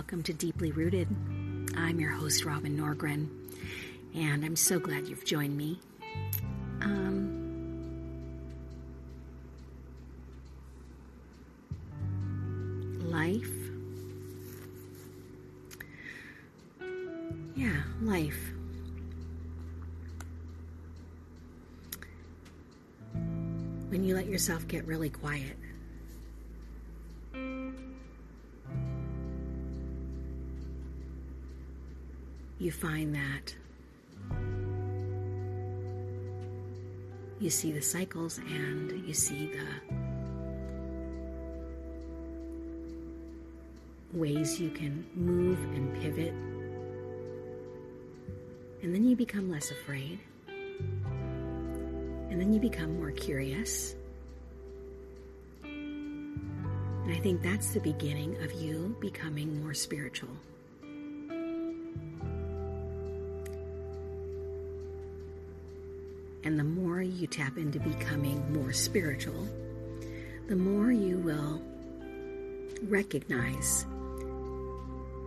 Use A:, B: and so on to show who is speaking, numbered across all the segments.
A: welcome to Deeply Rooted. I'm your host, Robin Norgren, and I'm so glad you've joined me. Um, life. Yeah, life. When you let yourself get really quiet. You find that you see the cycles and you see the ways you can move and pivot. And then you become less afraid. And then you become more curious. And I think that's the beginning of you becoming more spiritual. You tap into becoming more spiritual, the more you will recognize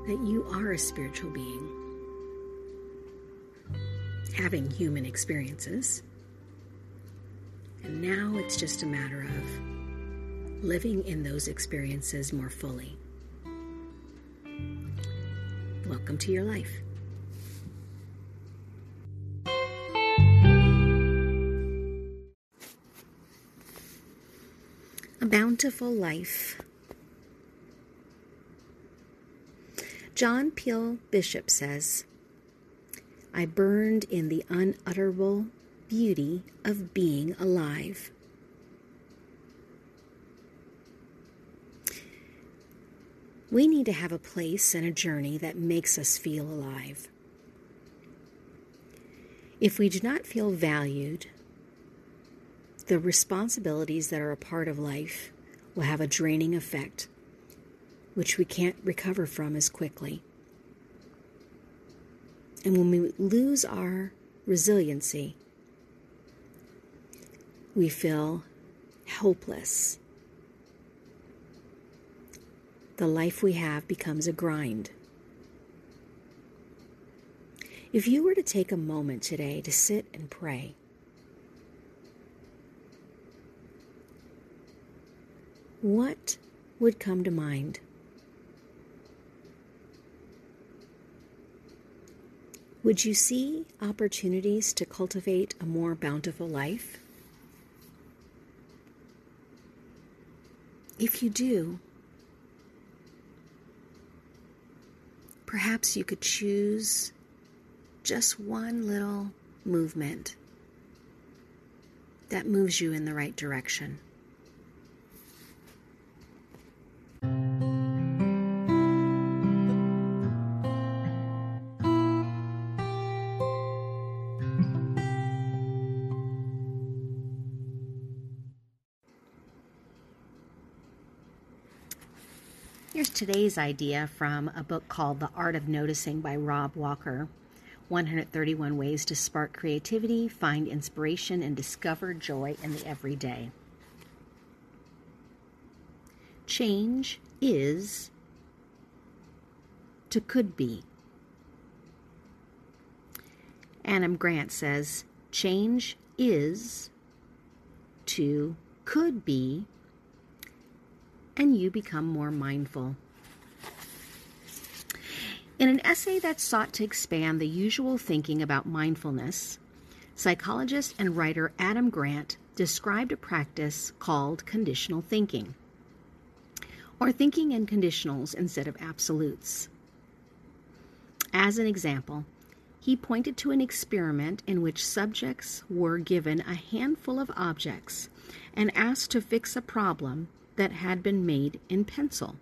A: that you are a spiritual being having human experiences. And now it's just a matter of living in those experiences more fully. Welcome to your life. Bountiful life. John Peale Bishop says, I burned in the unutterable beauty of being alive. We need to have a place and a journey that makes us feel alive. If we do not feel valued, the responsibilities that are a part of life will have a draining effect, which we can't recover from as quickly. And when we lose our resiliency, we feel hopeless. The life we have becomes a grind. If you were to take a moment today to sit and pray, what would come to mind? Would you see opportunities to cultivate a more bountiful life? If you do, perhaps you could choose just one little movement that moves you in the right direction. Today's idea from a book called The Art of Noticing by Rob Walker 131 Ways to Spark Creativity, Find Inspiration, and Discover Joy in the Everyday. Change is to could be. Adam Grant says, change is to could be and you become more mindful. In an essay that sought to expand the usual thinking about mindfulness, psychologist and writer Adam Grant described a practice called conditional thinking, or thinking in conditionals instead of absolutes. As an example, he pointed to an experiment in which subjects were given a handful of objects and asked to fix a problem that had been made in pencil.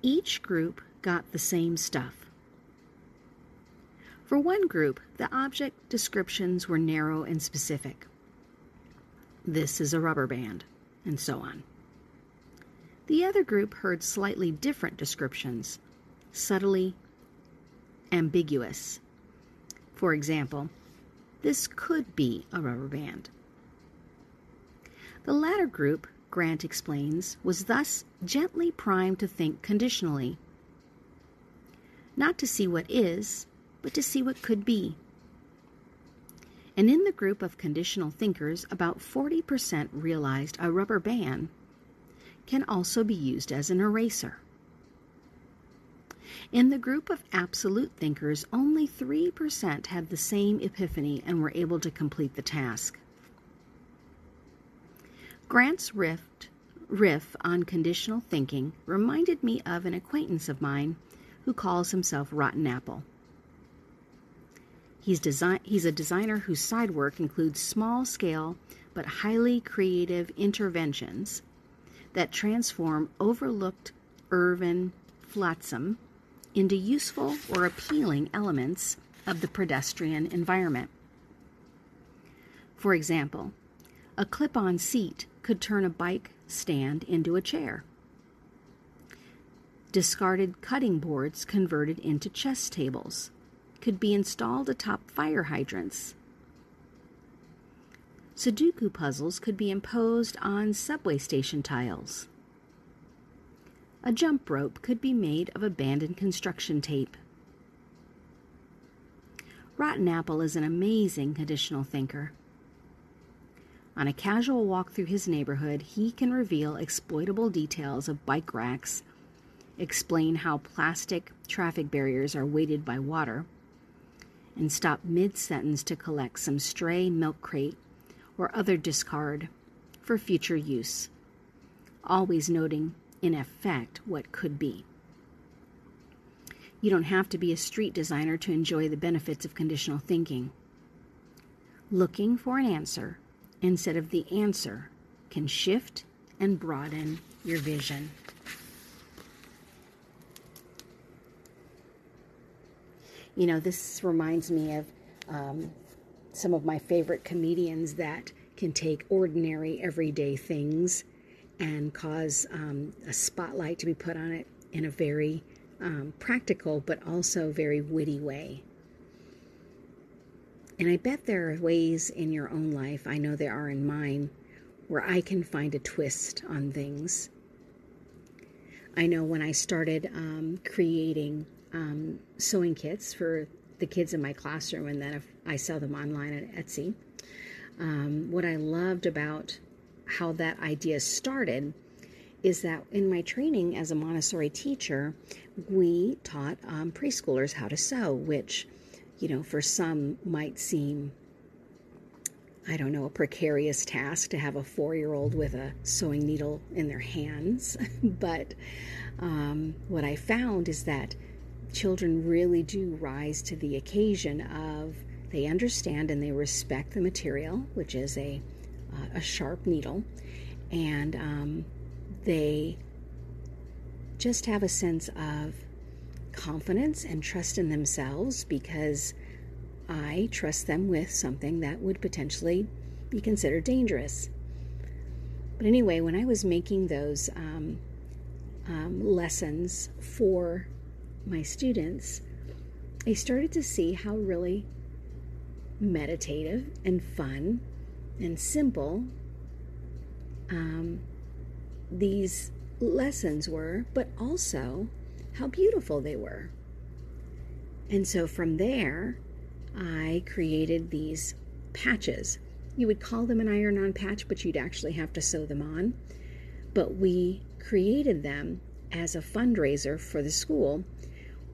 A: Each group got the same stuff. For one group, the object descriptions were narrow and specific. This is a rubber band, and so on. The other group heard slightly different descriptions, subtly ambiguous. For example, this could be a rubber band. The latter group Grant explains, was thus gently primed to think conditionally. Not to see what is, but to see what could be. And in the group of conditional thinkers, about 40% realized a rubber band can also be used as an eraser. In the group of absolute thinkers, only 3% had the same epiphany and were able to complete the task. Grant's riff, riff on conditional thinking reminded me of an acquaintance of mine who calls himself Rotten Apple. He's, design, he's a designer whose side work includes small scale but highly creative interventions that transform overlooked urban flotsam into useful or appealing elements of the pedestrian environment. For example, a clip on seat could turn a bike stand into a chair. Discarded cutting boards converted into chess tables could be installed atop fire hydrants. Sudoku puzzles could be imposed on subway station tiles. A jump rope could be made of abandoned construction tape. Rotten Apple is an amazing conditional thinker. On a casual walk through his neighborhood, he can reveal exploitable details of bike racks, explain how plastic traffic barriers are weighted by water, and stop mid sentence to collect some stray milk crate or other discard for future use, always noting, in effect, what could be. You don't have to be a street designer to enjoy the benefits of conditional thinking. Looking for an answer instead of the answer can shift and broaden your vision. You know, this reminds me of um, some of my favorite comedians that can take ordinary, everyday things and cause um, a spotlight to be put on it in a very um, practical but also very witty way. And I bet there are ways in your own life, I know there are in mine, where I can find a twist on things. I know when I started um, creating um, sewing kits for the kids in my classroom, and then I sell them online at Etsy. Um, what I loved about how that idea started is that in my training as a Montessori teacher, we taught um, preschoolers how to sew, which you know, for some might seem, I don't know, a precarious task to have a four year old with a sewing needle in their hands. but um, what I found is that children really do rise to the occasion of they understand and they respect the material, which is a, uh, a sharp needle, and um, they just have a sense of confidence and trust in themselves because I trust them with something that would potentially be considered dangerous. But anyway, when I was making those um, um, lessons for my students, I started to see how really meditative and fun and simple um, these lessons were, but also how beautiful they were. And so from there, I created these patches. You would call them an iron on patch, but you'd actually have to sew them on. But we created them as a fundraiser for the school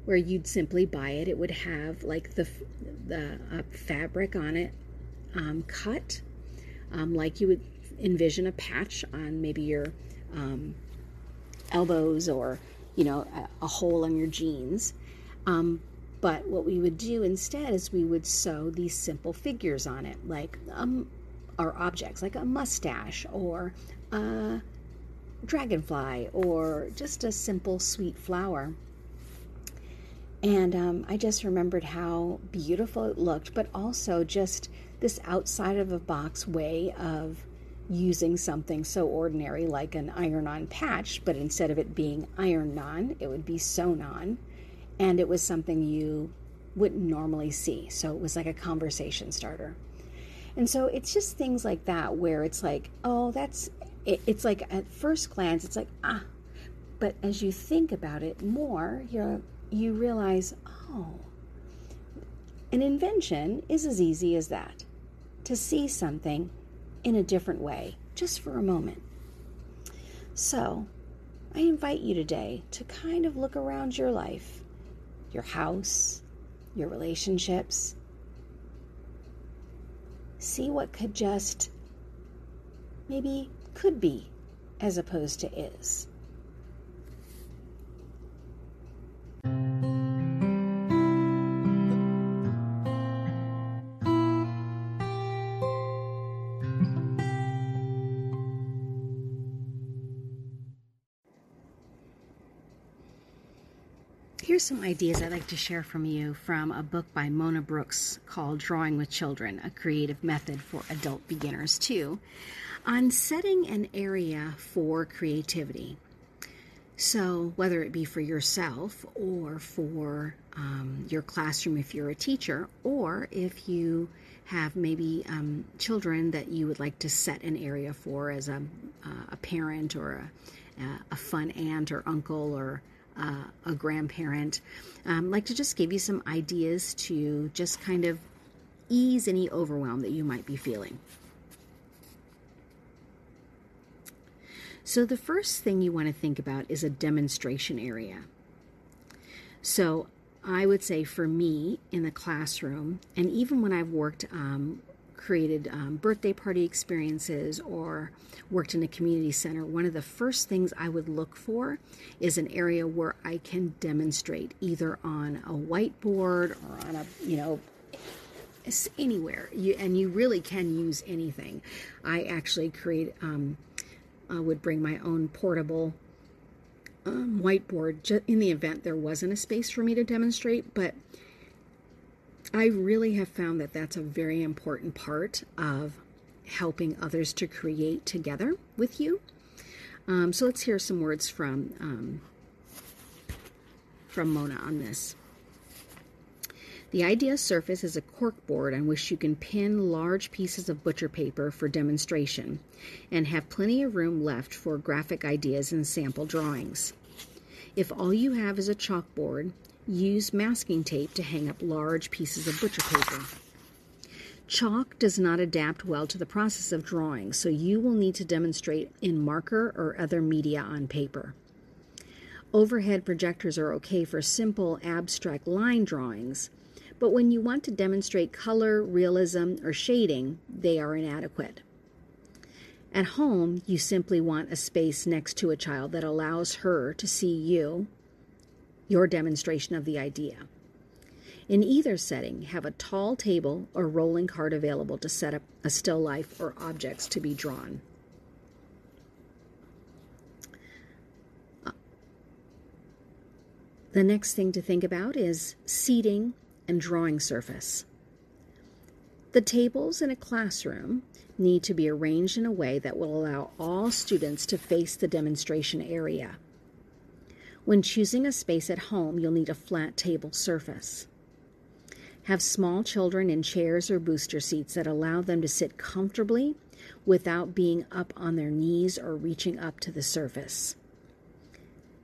A: where you'd simply buy it. It would have like the, the uh, fabric on it um, cut, um, like you would envision a patch on maybe your um, elbows or you know, a, a hole in your jeans. Um, but what we would do instead is we would sew these simple figures on it, like um, or objects, like a mustache or a dragonfly or just a simple sweet flower. And um, I just remembered how beautiful it looked, but also just this outside of a box way of using something so ordinary like an iron on patch, but instead of it being iron on, it would be sewn on. And it was something you wouldn't normally see. So it was like a conversation starter. And so it's just things like that where it's like, oh, that's it, it's like at first glance, it's like, ah, but as you think about it more, you you realize, oh, an invention is as easy as that to see something in a different way, just for a moment. So, I invite you today to kind of look around your life, your house, your relationships. See what could just maybe could be as opposed to is. Some ideas I'd like to share from you from a book by Mona Brooks called Drawing with Children, a creative method for adult beginners too, on setting an area for creativity. So, whether it be for yourself or for um, your classroom if you're a teacher, or if you have maybe um, children that you would like to set an area for as a, uh, a parent or a, a fun aunt or uncle or uh, a grandparent, um, like to just give you some ideas to just kind of ease any overwhelm that you might be feeling. So, the first thing you want to think about is a demonstration area. So, I would say for me in the classroom, and even when I've worked, um, created um, birthday party experiences or worked in a community center, one of the first things I would look for is an area where I can demonstrate either on a whiteboard or on a, you know, anywhere. You, and you really can use anything. I actually create. Um, uh, would bring my own portable um, whiteboard in the event there wasn't a space for me to demonstrate. But I really have found that that's a very important part of helping others to create together with you. Um, so let's hear some words from um, from Mona on this. The idea surface is a cork board on which you can pin large pieces of butcher paper for demonstration and have plenty of room left for graphic ideas and sample drawings. If all you have is a chalkboard, use masking tape to hang up large pieces of butcher paper. Chalk does not adapt well to the process of drawing, so you will need to demonstrate in marker or other media on paper. Overhead projectors are okay for simple abstract line drawings, but when you want to demonstrate color, realism, or shading, they are inadequate. At home, you simply want a space next to a child that allows her to see you, your demonstration of the idea. In either setting, have a tall table or rolling cart available to set up a still life or objects to be drawn. Uh, the next thing to think about is seating and drawing surface. The tables in a classroom need to be arranged in a way that will allow all students to face the demonstration area. When choosing a space at home, you'll need a flat table surface. Have small children in chairs or booster seats that allow them to sit comfortably without being up on their knees or reaching up to the surface.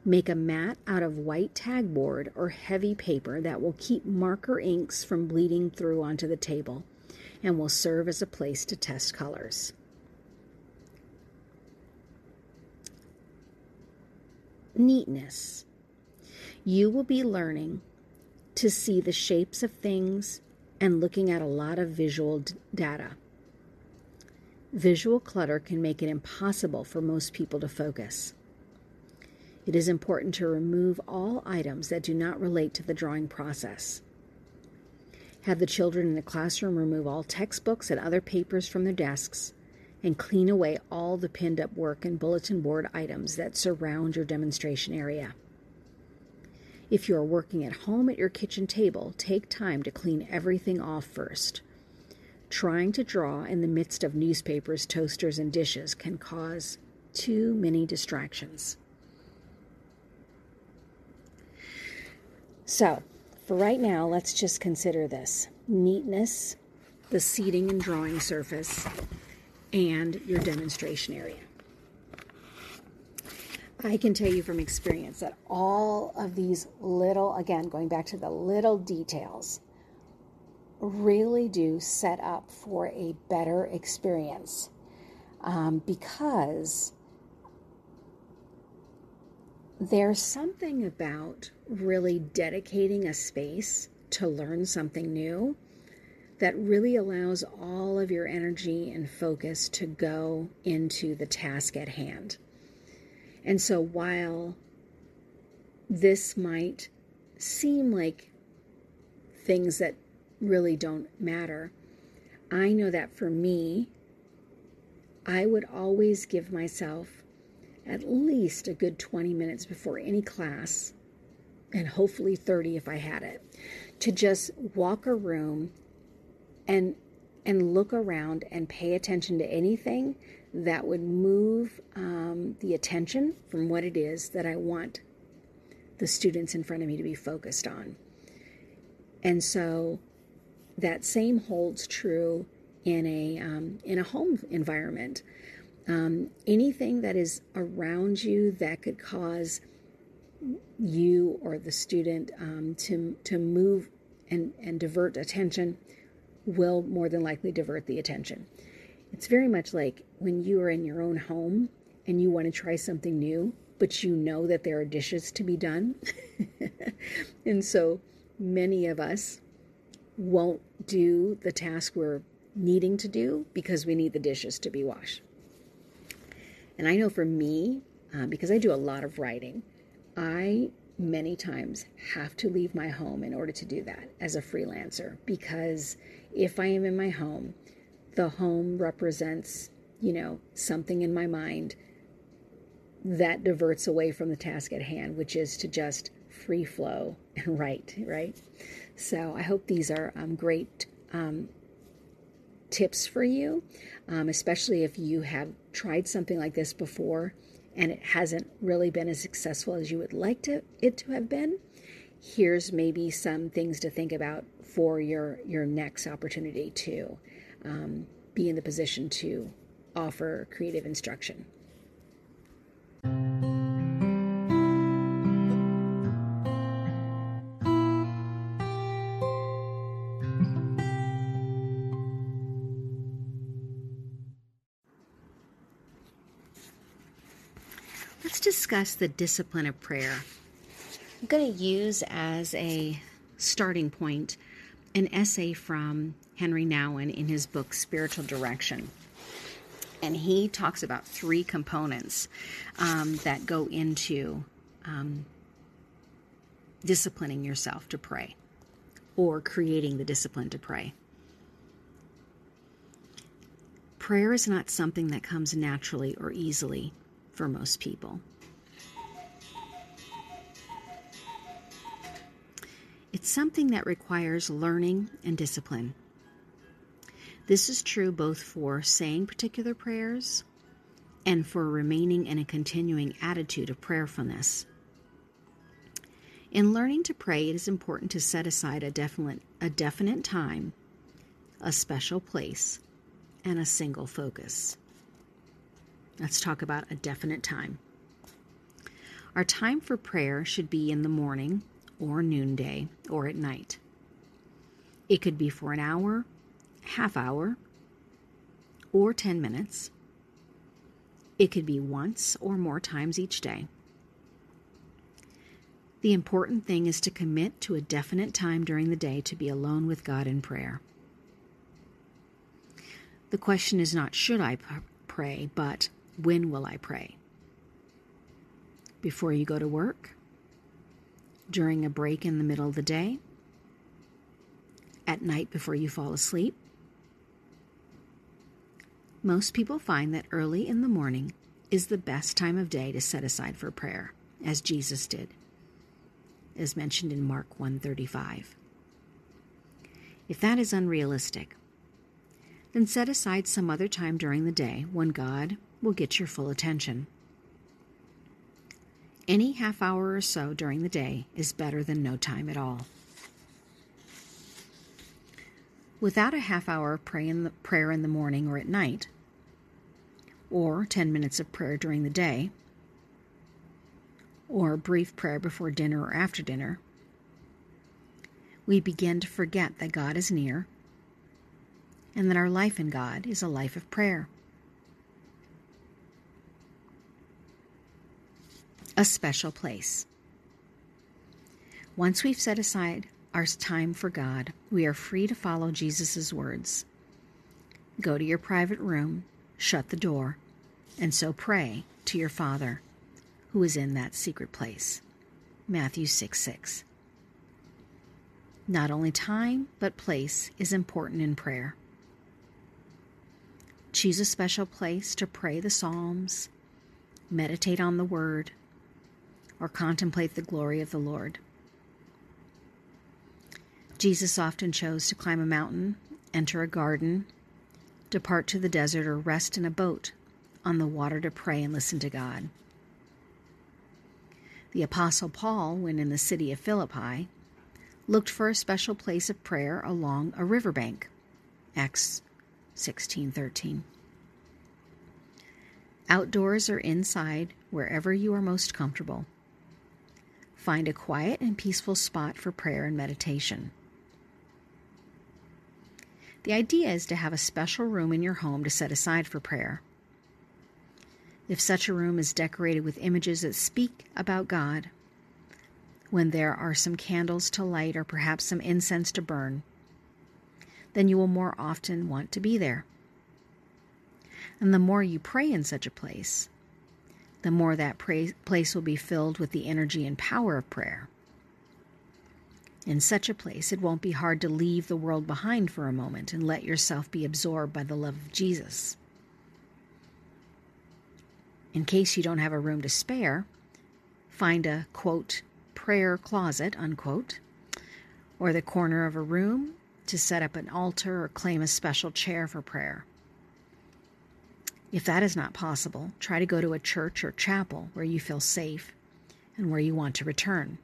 A: Make a mat out of white tagboard or heavy paper that will keep marker inks from bleeding through onto the table and will serve as a place to test colors. Neatness. You will be learning to see the shapes of things and looking at a lot of visual d- data. Visual clutter can make it impossible for most people to focus. It is important to remove all items that do not relate to the drawing process. Have the children in the classroom remove all textbooks and other papers from their desks and clean away all the pinned up work and bulletin board items that surround your demonstration area. If you are working at home at your kitchen table, take time to clean everything off first. Trying to draw in the midst of newspapers, toasters, and dishes can cause too many distractions. So, for right now, let's just consider this neatness, the seating and drawing surface, and your demonstration area. I can tell you from experience that all of these little, again, going back to the little details, really do set up for a better experience um, because there's something about really dedicating a space to learn something new that really allows all of your energy and focus to go into the task at hand. And so while this might seem like things that really don't matter, I know that for me, I would always give myself at least a good 20 minutes before any class, and hopefully 30 if I had it, to just walk a room and and look around and pay attention to anything that would move um, the attention from what it is that I want the students in front of me to be focused on. And so that same holds true in a um, in a home environment. Um, anything that is around you that could cause you or the student um, to to move and and divert attention will more than likely divert the attention. It's very much like when you are in your own home and you want to try something new, but you know that there are dishes to be done. and so many of us won't do the task we're needing to do because we need the dishes to be washed. And I know for me, uh, because I do a lot of writing, I many times have to leave my home in order to do that as a freelancer because if I am in my home, the home represents, you know, something in my mind that diverts away from the task at hand, which is to just free flow and write, right? So I hope these are um, great um, tips for you, um, especially if you have tried something like this before and it hasn't really been as successful as you would like to, it to have been. Here's maybe some things to think about for your your next opportunity to um, be in the position to offer creative instruction. Let's discuss the discipline of prayer. I'm going to use as a starting point an essay from Henri Nouwen in his book Spiritual Direction. And he talks about three components um, that go into um, disciplining yourself to pray or creating the discipline to pray. Prayer is not something that comes naturally or easily for most people. It's something that requires learning and discipline. This is true both for saying particular prayers and for remaining in a continuing attitude of prayerfulness. In learning to pray, it is important to set aside a definite, a definite time, a special place, and a single focus. Let's talk about a definite time. Our time for prayer should be in the morning or noonday or at night. It could be for an hour, half hour, or 10 minutes. It could be once or more times each day. The important thing is to commit to a definite time during the day to be alone with God in prayer. The question is not should I pray, but when will I pray? Before you go to work? During a break in the middle of the day, at night before you fall asleep. Most people find that early in the morning is the best time of day to set aside for prayer, as Jesus did, as mentioned in Mark 135. If that is unrealistic, then set aside some other time during the day when God will get your full attention. Any half hour or so during the day is better than no time at all. Without a half hour of pray in the, prayer in the morning or at night, or 10 minutes of prayer during the day, or a brief prayer before dinner or after dinner, we begin to forget that God is near and that our life in God is a life of prayer. A special place. Once we've set aside our time for God, we are free to follow Jesus' words. Go to your private room, shut the door, and so pray to your Father who is in that secret place. Matthew 6 6. Not only time, but place is important in prayer. Choose a special place to pray the Psalms, meditate on the Word, or contemplate the glory of the Lord. Jesus often chose to climb a mountain, enter a garden, depart to the desert, or rest in a boat on the water to pray and listen to God. The Apostle Paul, when in the city of Philippi, looked for a special place of prayer along a riverbank. Acts 16:13. Outdoors or inside, wherever you are most comfortable. Find a quiet and peaceful spot for prayer and meditation. The idea is to have a special room in your home to set aside for prayer. If such a room is decorated with images that speak about God, when there are some candles to light or perhaps some incense to burn, then you will more often want to be there. And the more you pray in such a place, the more that place will be filled with the energy and power of prayer. In such a place, it won't be hard to leave the world behind for a moment and let yourself be absorbed by the love of Jesus. In case you don't have a room to spare, find a quote, prayer closet, unquote, or the corner of a room to set up an altar or claim a special chair for prayer. If that is not possible, try to go to a church or chapel where you feel safe and where you want to return.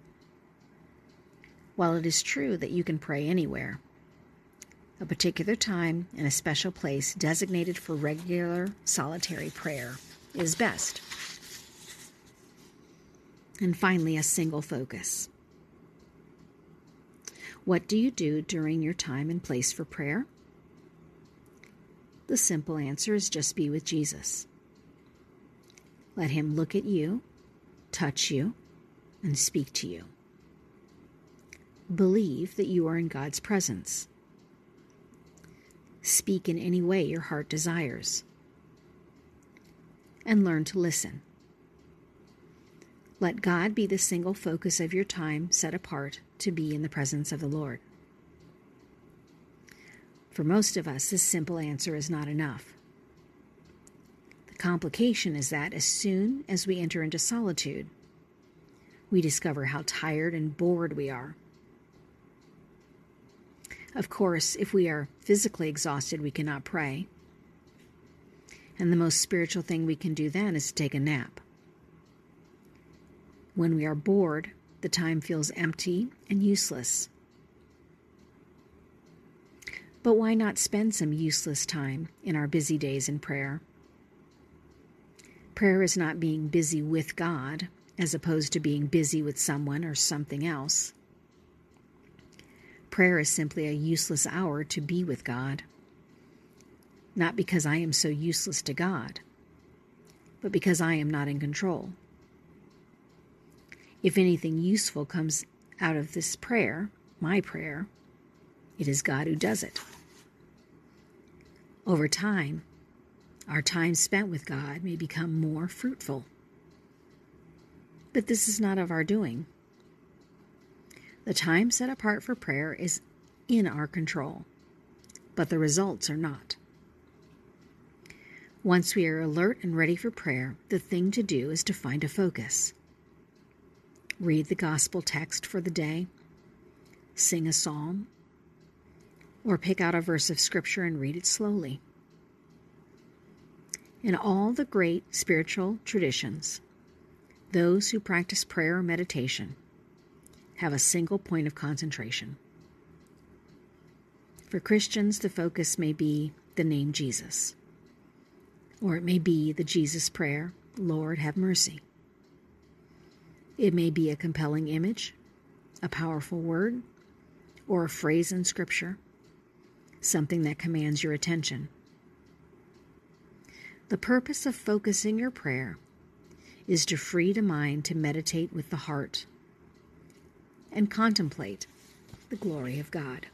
A: While it is true that you can pray anywhere, a particular time and a special place designated for regular solitary prayer is best. And finally, a single focus. What do you do during your time and place for prayer? The simple answer is just be with Jesus. Let Him look at you, touch you, and speak to you. Believe that you are in God's presence. Speak in any way your heart desires. And learn to listen. Let God be the single focus of your time set apart to be in the presence of the Lord. For most of us, this simple answer is not enough. The complication is that as soon as we enter into solitude, we discover how tired and bored we are of course, if we are physically exhausted, we cannot pray. And the most spiritual thing we can do then is to take a nap. When we are bored, the time feels empty and useless. But why not spend some useless time in our busy days in prayer? Prayer is not being busy with God as opposed to being busy with someone or something else. Prayer is simply a useless hour to be with God. Not because I am so useless to God, but because I am not in control. If anything useful comes out of this prayer, my prayer, it is God who does it. Over time, our time spent with God may become more fruitful. But this is not of our doing. The time set apart for prayer is in our control, but the results are not. Once we are alert and ready for prayer, the thing to do is to find a focus. Read the gospel text for the day, sing a psalm, or pick out a verse of scripture and read it slowly. In all the great spiritual traditions, those who practice prayer or meditation have a single point of concentration. For Christians, the focus may be the name Jesus, or it may be the Jesus prayer, Lord, have mercy. It may be a compelling image, a powerful word, or a phrase in Scripture, something that commands your attention. The purpose of focusing your prayer is to free the mind to meditate with the heart and contemplate the glory of God.